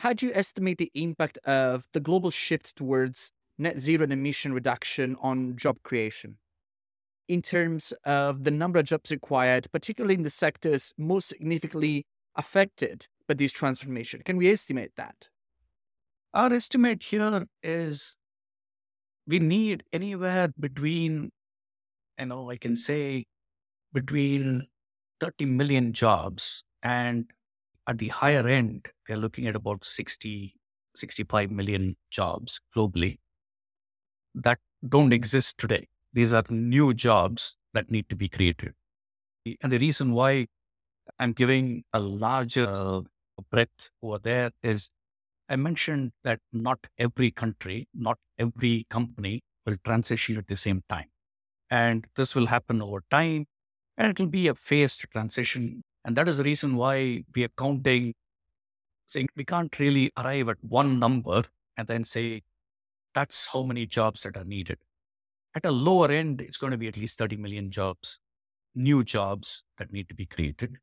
how do you estimate the impact of the global shift towards net zero and emission reduction on job creation? In terms of the number of jobs required, particularly in the sectors most significantly affected by this transformation, can we estimate that? Our estimate here is we need anywhere between, you know, I can say between 30 million jobs and at the higher end, we're looking at about 60, 65 million jobs globally that don't exist today. These are new jobs that need to be created. And the reason why I'm giving a larger breadth over there is I mentioned that not every country, not every company will transition at the same time. And this will happen over time and it will be a phased transition. And that is the reason why we are counting, saying we can't really arrive at one number and then say, that's how many jobs that are needed. At a lower end, it's going to be at least 30 million jobs, new jobs that need to be created.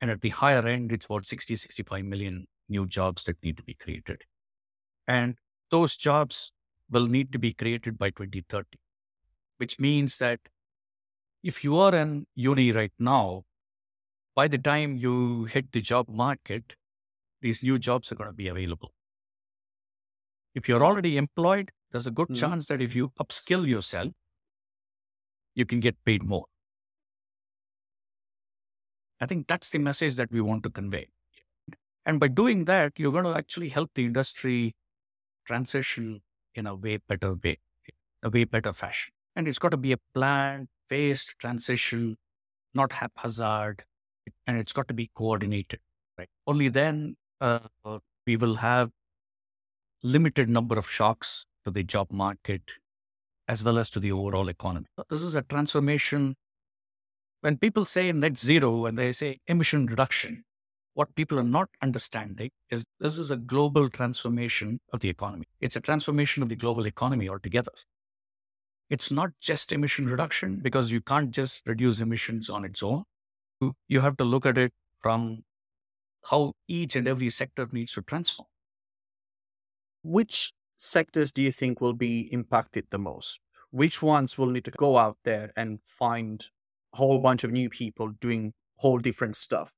And at the higher end, it's about 60, 65 million new jobs that need to be created. And those jobs will need to be created by 2030, which means that if you are in uni right now, by the time you hit the job market, these new jobs are going to be available. If you're already employed, there's a good mm-hmm. chance that if you upskill yourself, you can get paid more. I think that's the message that we want to convey. And by doing that, you're going to actually help the industry transition in a way better way, a way better fashion. And it's got to be a planned, phased transition, not haphazard, and it's got to be coordinated. Right? Only then uh, we will have limited number of shocks to the job market as well as to the overall economy. This is a transformation. When people say net zero and they say emission reduction, what people are not understanding is this is a global transformation of the economy. It's a transformation of the global economy altogether. It's not just emission reduction because you can't just reduce emissions on its own. You have to look at it from how each and every sector needs to transform. Which sectors do you think will be impacted the most? Which ones will need to go out there and find a whole bunch of new people doing whole different stuff?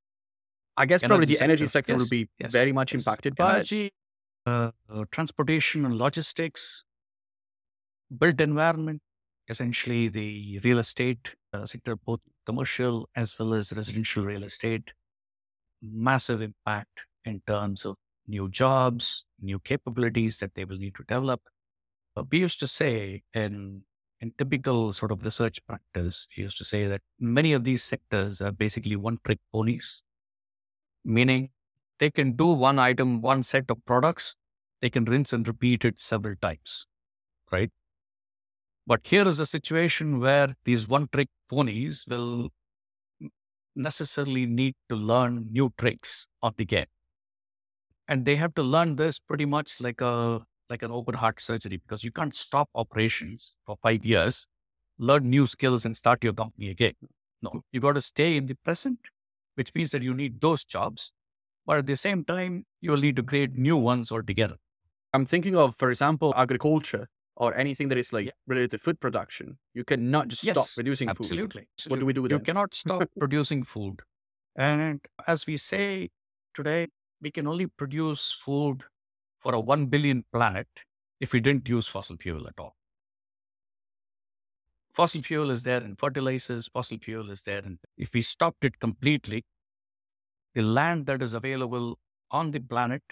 I guess energy probably the sector. energy sector yes, will be yes, very much yes. impacted by energy, uh, uh, transportation and logistics, built environment, essentially the real estate uh, sector, both commercial as well as residential real estate, massive impact in terms of new jobs, new capabilities that they will need to develop. But we used to say in in typical sort of research practice, we used to say that many of these sectors are basically one trick ponies meaning they can do one item, one set of products, they can rinse and repeat it several times, right? But here is a situation where these one trick ponies will necessarily need to learn new tricks on the game. And they have to learn this pretty much like a like an open heart surgery because you can't stop operations for five years, learn new skills and start your company again. No, you got to stay in the present which means that you need those jobs. But at the same time, you'll need to create new ones altogether. I'm thinking of, for example, agriculture or anything that is like yeah. related to food production. You cannot just yes, stop producing absolutely, food. Absolutely. What do we do with it? You cannot stop producing food. And as we say today, we can only produce food for a 1 billion planet if we didn't use fossil fuel at all. Fossil fuel is there in fertilizers, fossil fuel is there. And if we stopped it completely, the land that is available on the planet,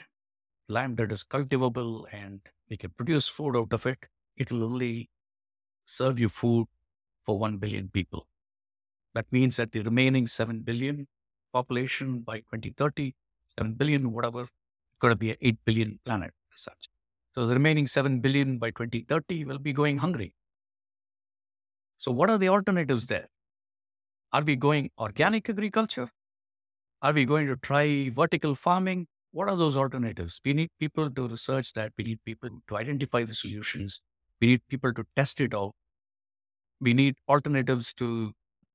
land that is cultivable and we can produce food out of it, it will only serve you food for 1 billion people. That means that the remaining 7 billion population by 2030, 7 billion, whatever, going to be an 8 billion planet as such. So the remaining 7 billion by 2030 will be going hungry. So what are the alternatives there? Are we going organic agriculture? Are we going to try vertical farming? What are those alternatives? We need people to research that. We need people to identify the solutions. We need people to test it out. We need alternatives to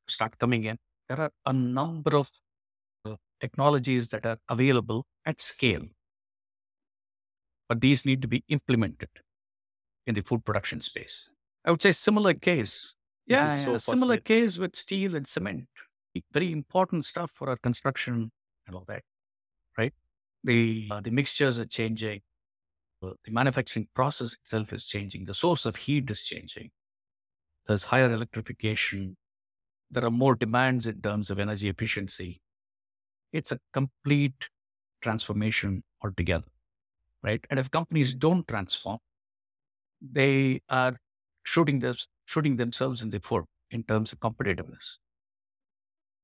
start coming in. There are a number of uh, technologies that are available at scale. but these need to be implemented in the food production space. I would say similar case. Yeah, so similar case with steel and cement. Very important stuff for our construction and all that? The uh, the mixtures are changing. Uh, the manufacturing process itself is changing. The source of heat is changing. There's higher electrification. There are more demands in terms of energy efficiency. It's a complete transformation altogether, right? And if companies don't transform, they are shooting, this, shooting themselves in the foot in terms of competitiveness.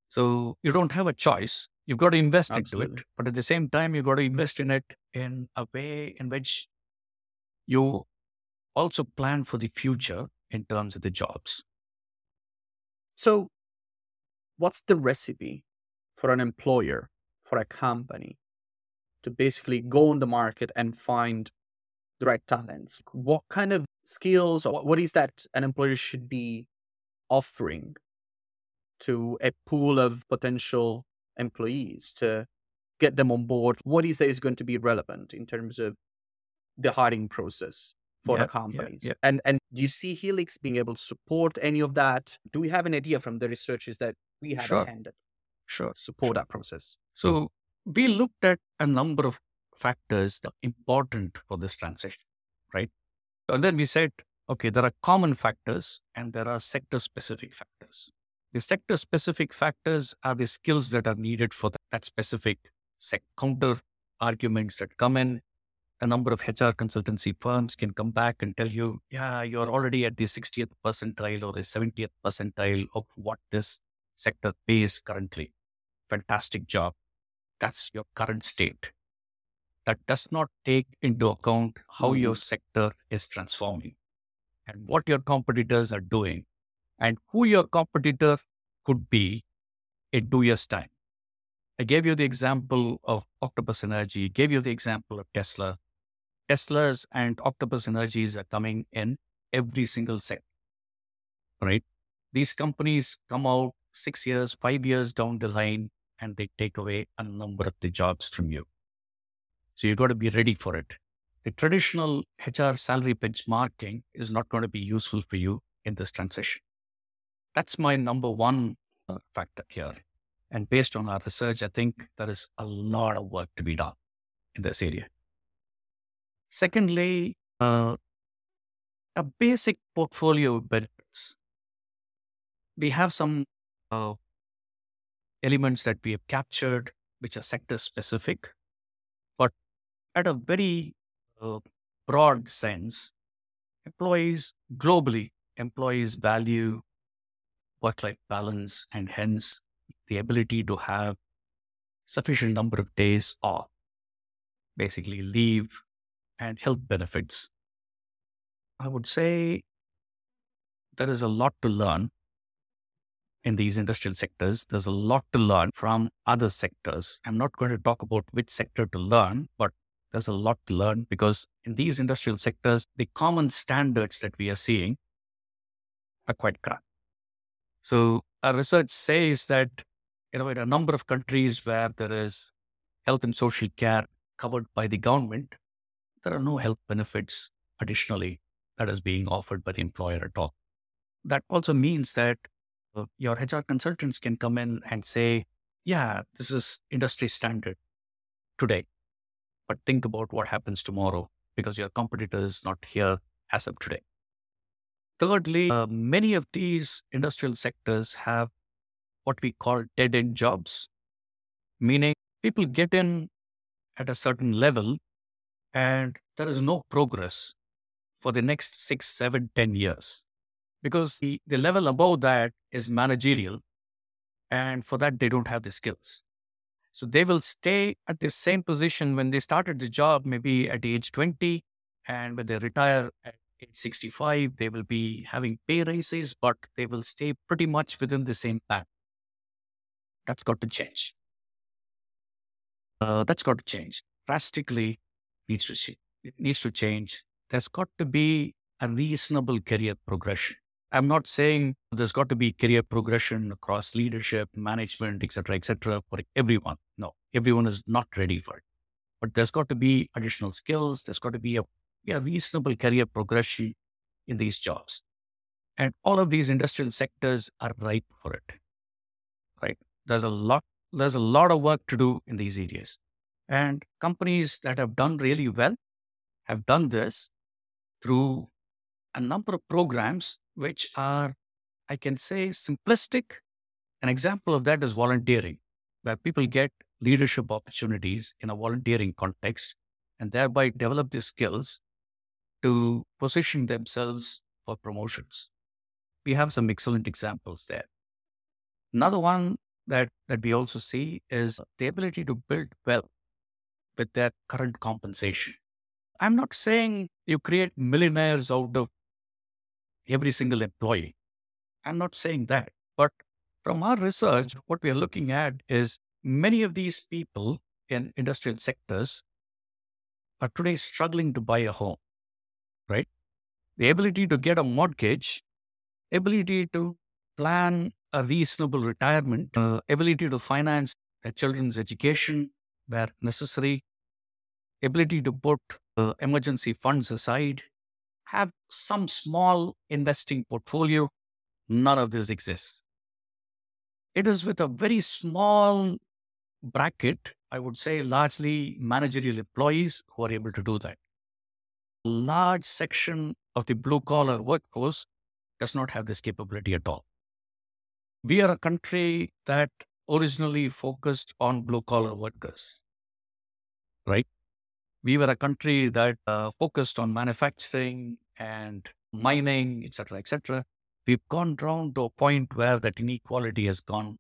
So you don't have a choice. You've got to invest Absolutely. into it. But at the same time, you've got to hmm. invest in it in a way in which you also plan for the future in terms of the jobs. So, what's the recipe for an employer, for a company to basically go on the market and find the right talents? What kind of skills or what is that an employer should be offering to a pool of potential employees to get them on board? What is that is going to be relevant in terms of the hiring process for the companies? And and do you see Helix being able to support any of that? Do we have an idea from the researches that we have sure. handed? Sure. Support sure. that process. So we looked at a number of factors that are important for this transition, right? And then we said, okay, there are common factors and there are sector specific factors. The sector specific factors are the skills that are needed for that, that specific sec- counter arguments that come in. A number of HR consultancy firms can come back and tell you, yeah, you're already at the 60th percentile or the 70th percentile of what this sector pays currently. Fantastic job. That's your current state. That does not take into account how mm-hmm. your sector is transforming and what your competitors are doing and who your competitor could be in two years' time. I gave you the example of Octopus Energy, gave you the example of Tesla. Teslas and Octopus Energies are coming in every single sector, right? These companies come out six years, five years down the line, and they take away a number of the jobs from you. So you've got to be ready for it. The traditional HR salary benchmarking is not going to be useful for you in this transition. That's my number one uh, factor here. And based on our research, I think there is a lot of work to be done in this area. Secondly, uh, a basic portfolio benefits. We have some uh, elements that we have captured, which are sector specific, but at a very uh, broad sense, employees globally, employees value work life balance and hence the ability to have sufficient number of days off, basically leave and health benefits. I would say there is a lot to learn in these industrial sectors. There's a lot to learn from other sectors. I'm not going to talk about which sector to learn, but there's a lot to learn because in these industrial sectors, the common standards that we are seeing are quite crap. So our research says that you know in a number of countries where there is health and social care covered by the government, there are no health benefits additionally that is being offered by the employer at all. That also means that uh, your HR consultants can come in and say, yeah, this is industry standard today, but think about what happens tomorrow because your competitor is not here as of today. Thirdly, uh, many of these industrial sectors have what we call dead end jobs, meaning people get in at a certain level and there is no progress for the next six, seven, ten years because the, the level above that is managerial and for that they don't have the skills. So they will stay at the same position when they started the job, maybe at age 20, and when they retire at age 65, they will be having pay raises, but they will stay pretty much within the same path. That's got to change. Uh, that's got to change. Drastically needs to change. It needs to change. There's got to be a reasonable career progression. I'm not saying there's got to be career progression across leadership, management, etc., etc., for everyone. No, everyone is not ready for it. but there's got to be additional skills. There's got to be a, a reasonable career progression in these jobs. And all of these industrial sectors are ripe for it. Right? There's a lot, there's a lot of work to do in these areas. And companies that have done really well have done this through a number of programs which are, I can say, simplistic. An example of that is volunteering, where people get leadership opportunities in a volunteering context and thereby develop the skills to position themselves for promotions. We have some excellent examples there. Another one that, that we also see is the ability to build wealth with their current compensation. I'm not saying you create millionaires out of every single employee. I'm not saying that. But from our research, what we are looking at is many of these people in industrial sectors are today struggling to buy a home, right? The ability to get a mortgage, ability to plan a reasonable retirement, uh, ability to finance their children's education where necessary, ability to put uh, emergency funds aside, have some small investing portfolio. None of this exists. It is with a very small bracket, I would say largely managerial employees who are able to do that. Large section of the blue collar workforce does not have this capability at all. We are a country that originally focused on blue collar workers, right? We were a country that uh, focused on manufacturing and mining, etc., etc. We've gone down to a point where that inequality has gone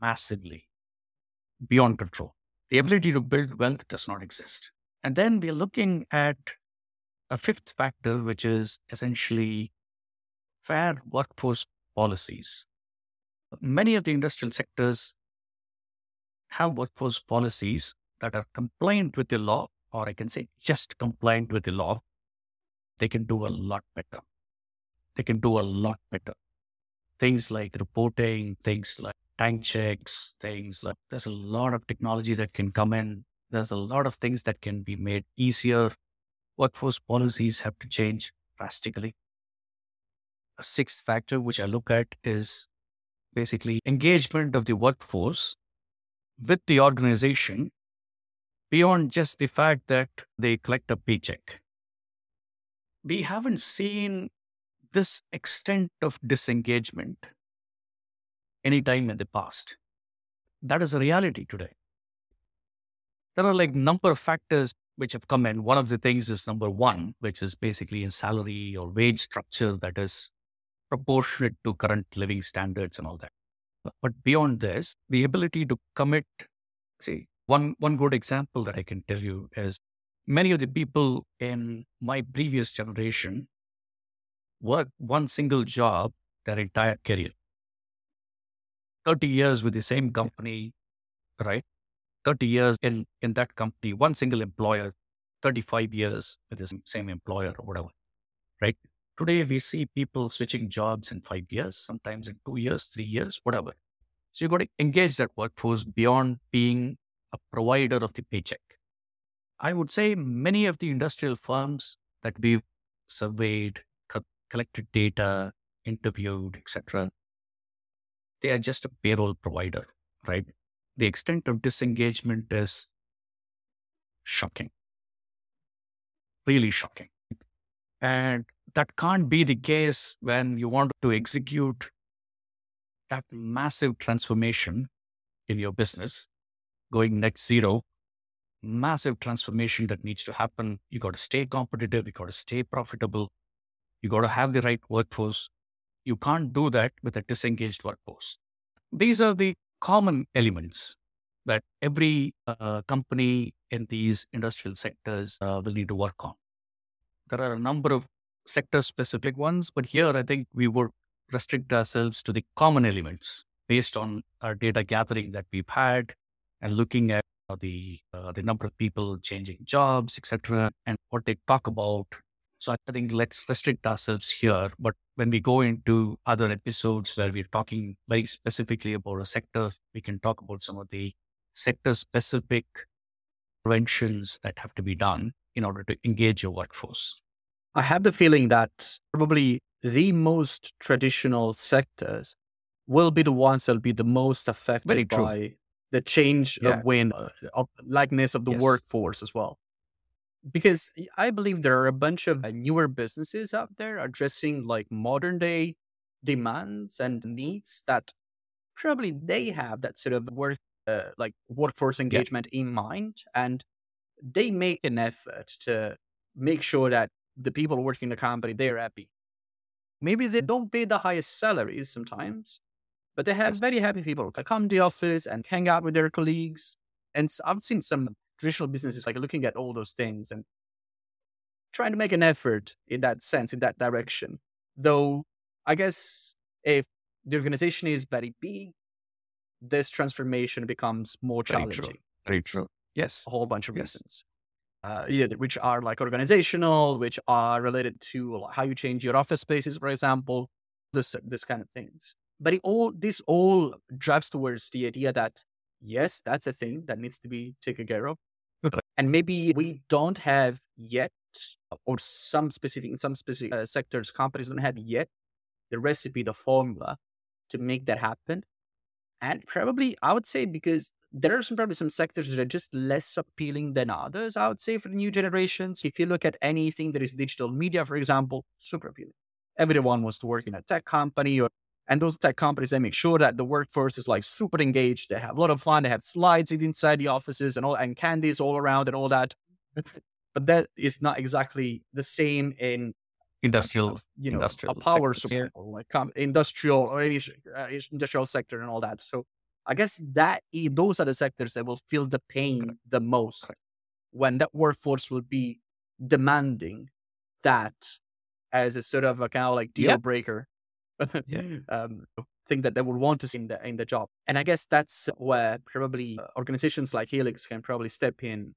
massively beyond control. The ability to build wealth does not exist. And then we're looking at a fifth factor, which is essentially fair workforce policies. Many of the industrial sectors have workforce policies that are compliant with the law, or I can say just compliant with the law. They can do a lot better. They can do a lot better. Things like reporting, things like time checks, things like there's a lot of technology that can come in. There's a lot of things that can be made easier. Workforce policies have to change drastically. A sixth factor, which I look at, is basically engagement of the workforce with the organization beyond just the fact that they collect a paycheck. We haven't seen this extent of disengagement any time in the past. That is a reality today. There are like number of factors which have come in. One of the things is number one, which is basically a salary or wage structure that is proportionate to current living standards and all that. But beyond this, the ability to commit, see, one, one good example that I can tell you is many of the people in my previous generation worked one single job their entire career. 30 years with the same company, right? 30 years in, in that company, one single employer, 35 years with the same employer or whatever, right? Today, we see people switching jobs in five years, sometimes in two years, three years, whatever. So you've got to engage that workforce beyond being a provider of the paycheck. I would say many of the industrial firms that we've surveyed, co- collected data, interviewed, etc., they are just a payroll provider, right? The extent of disengagement is shocking, really shocking. And that can't be the case when you want to execute that massive transformation in your business, going net zero, massive transformation that needs to happen. You got to stay competitive, you got to stay profitable, you got to have the right workforce, you can't do that with a disengaged workforce. These are the common elements that every uh, company in these industrial sectors uh, will need to work on. There are a number of sector specific ones, but here I think we would restrict ourselves to the common elements based on our data gathering that we've had and looking at the uh, the number of people changing jobs, etc., and what they talk about so I think let's restrict ourselves here. But when we go into other episodes where we're talking very specifically about a sector, we can talk about some of the sector specific interventions that have to be done in order to engage your workforce? I have the feeling that probably the most traditional sectors will be the ones that will be the most affected by the change yeah. of wind, uh, of likeness of the yes. workforce as well. Because I believe there are a bunch of newer businesses out there addressing like modern day demands and needs that probably they have that sort of work, uh, like workforce engagement yeah. in mind, and they make an effort to make sure that the people working in the company they're happy. Maybe they don't pay the highest salaries sometimes, but they have very happy people who come to the office and hang out with their colleagues. And I've seen some traditional businesses like looking at all those things and trying to make an effort in that sense, in that direction. Though I guess if the organization is very big, this transformation becomes more challenging. Very true. Very true. Yes. A whole bunch of yes. reasons. Uh, yeah, which are like organizational, which are related to how you change your office spaces, for example, this this kind of things. But it all this all drives towards the idea that yes, that's a thing that needs to be taken care of, and maybe we don't have yet, or some specific in some specific uh, sectors, companies don't have yet the recipe, the formula to make that happen. And probably, I would say, because there are some probably some sectors that are just less appealing than others. I would say for the new generations, if you look at anything that is digital media, for example, super appealing. Everyone wants to work in a tech company or and those tech companies, they make sure that the workforce is like super engaged. They have a lot of fun. They have slides inside the offices and all and candies all around and all that. but that is not exactly the same in industrial, you know, industrial a power supply, like com- industrial or any uh, industrial sector and all that. So I guess that those are the sectors that will feel the pain okay. the most okay. when that workforce will be demanding that as a sort of a kind of like deal breaker yeah. um, thing that they would want to see in the in the job. And I guess that's where probably uh, organizations like Helix can probably step in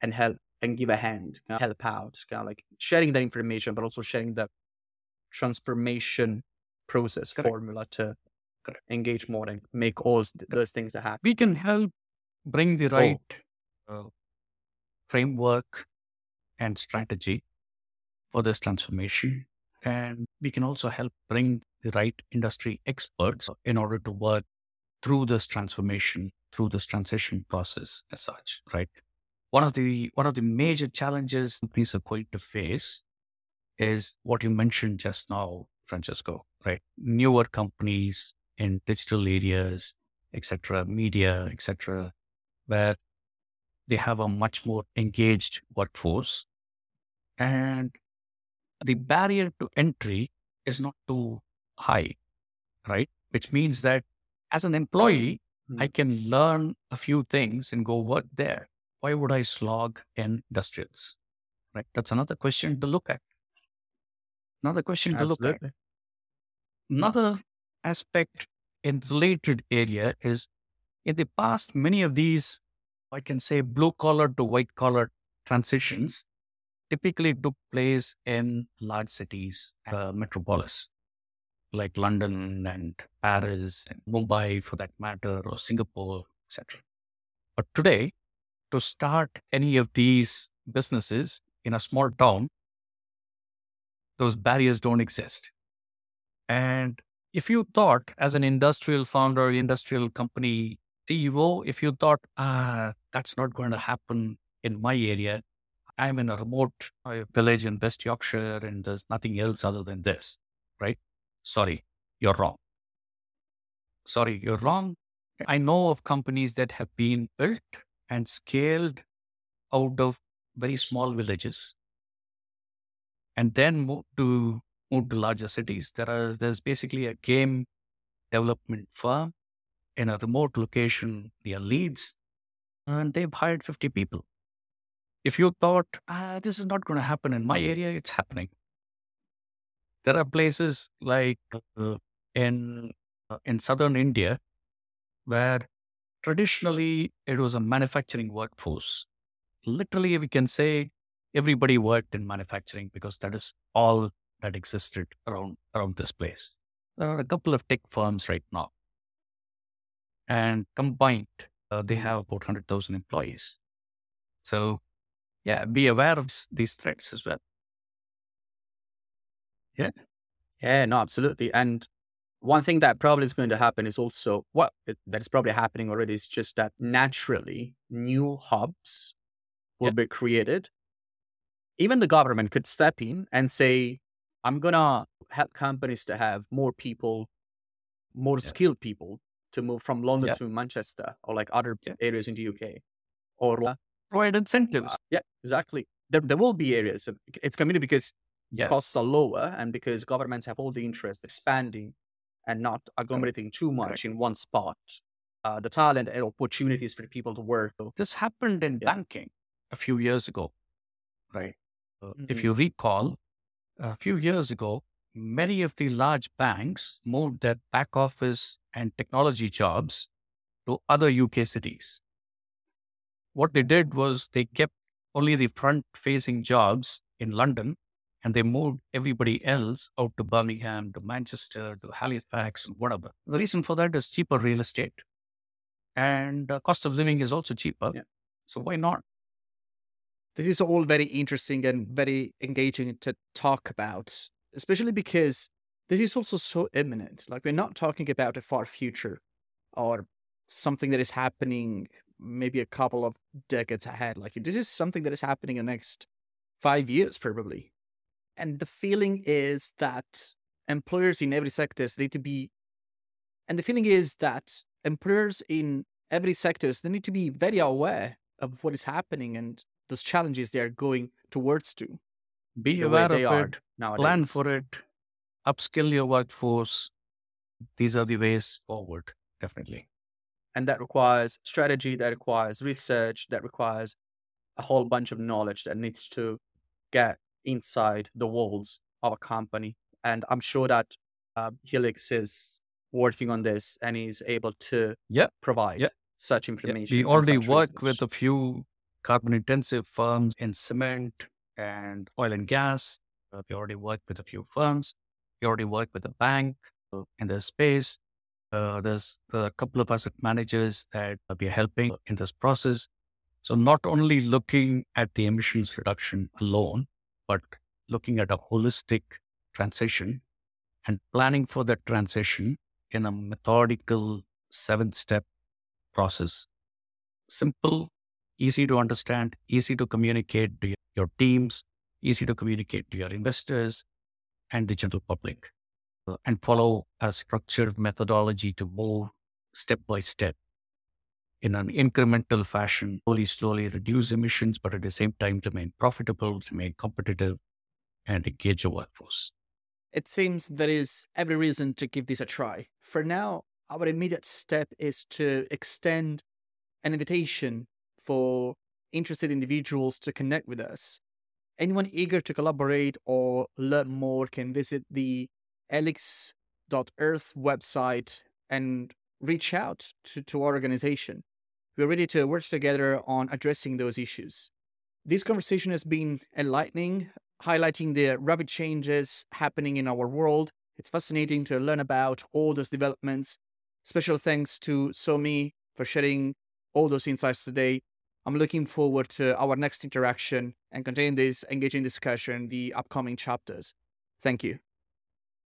and help and give a hand, kind of help out, kind of like sharing that information, but also sharing the transformation process Correct. formula to Correct. engage more and make all those things that happen. We can help bring the right oh. uh, framework and strategy for this transformation and we can also help bring the right industry experts in order to work through this transformation, through this transition process as such, right? One of the one of the major challenges companies are going to face is what you mentioned just now, Francesco, right? Newer companies in digital areas, etc., media, etc., where they have a much more engaged workforce. And the barrier to entry is not too high, right? Which means that as an employee, mm-hmm. I can learn a few things and go work there. Why would I slog in industrials? Right? That's another question to look at. Another question Absolutely. to look at. Another aspect in related area is in the past, many of these, I can say blue collar to white collar transitions typically took place in large cities, uh, metropolis, like London and Paris and Mumbai for that matter, or Singapore, etc. But today, to start any of these businesses in a small town, those barriers don't exist. And if you thought as an industrial founder, industrial company CEO, if you thought, ah, that's not going to happen in my area, I'm in a remote uh, village in West Yorkshire and there's nothing else other than this, right? Sorry, you're wrong. Sorry, you're wrong. I know of companies that have been built and scaled out of very small villages and then moved to move to larger cities. There are there's basically a game development firm in a remote location near Leeds, and they've hired 50 people. If you thought, ah, this is not going to happen in my area, it's happening. There are places like uh, in uh, in southern India where traditionally it was a manufacturing workforce. Literally, we can say everybody worked in manufacturing because that is all that existed around around this place. There are a couple of tech firms right now, and combined, uh, they have about hundred thousand employees. So, yeah, be aware of these threats as well. Yeah. Yeah, no, absolutely. And one thing that probably is going to happen is also what well, that is probably happening already is just that naturally new hubs will yeah. be created. Even the government could step in and say, I'm going to help companies to have more people, more yeah. skilled people to move from London yeah. to Manchester or like other areas in the UK or provide incentives. Uh, yeah, exactly. There, there will be areas. It's coming because yeah. costs are lower and because governments have all the interest expanding and not agglomerating too much in one spot. Uh, the talent and opportunities for people to work. This happened in yeah. banking a few years ago, right? Uh, mm-hmm. If you recall, a few years ago, many of the large banks moved their back office and technology jobs to other UK cities. What they did was they kept only the front facing jobs in London and they moved everybody else out to Birmingham, to Manchester, to Halifax, whatever. The reason for that is cheaper real estate. And uh, cost of living is also cheaper. Yeah. So why not? This is all very interesting and very engaging to talk about, especially because this is also so imminent. Like, we're not talking about a far future or something that is happening maybe a couple of decades ahead. Like, this is something that is happening in the next five years, probably. And the feeling is that employers in every sector need to be, and the feeling is that employers in every sector they need to be very aware of what is happening and those challenges they are going towards to. Be aware of it, nowadays. plan for it, upskill your workforce. These are the ways forward, definitely. And that requires strategy, that requires research, that requires a whole bunch of knowledge that needs to get inside the walls of a company. And I'm sure that uh, Helix is working on this and is able to yep. provide yep. such information. Yep. We already work research. with a few carbon intensive firms in cement and oil and gas. Uh, we already work with a few firms. We already work with a bank uh, in this space. Uh, there's a couple of asset managers that we are helping in this process. So not only looking at the emissions reduction alone, but looking at a holistic transition and planning for that transition in a methodical seven step process. Simple, easy to understand, easy to communicate to your teams, easy to communicate to your investors and the general public, and follow a structured methodology to move step by step in an incremental fashion, slowly, slowly reduce emissions, but at the same time remain profitable, remain competitive, and engage a workforce. It seems there is every reason to give this a try. For now, our immediate step is to extend an invitation for interested individuals to connect with us. Anyone eager to collaborate or learn more can visit the helix.earth website and reach out to, to our organization. We're ready to work together on addressing those issues. This conversation has been enlightening, highlighting the rapid changes happening in our world. It's fascinating to learn about all those developments. Special thanks to Somi for sharing all those insights today. I'm looking forward to our next interaction and continue this engaging discussion the upcoming chapters. Thank you.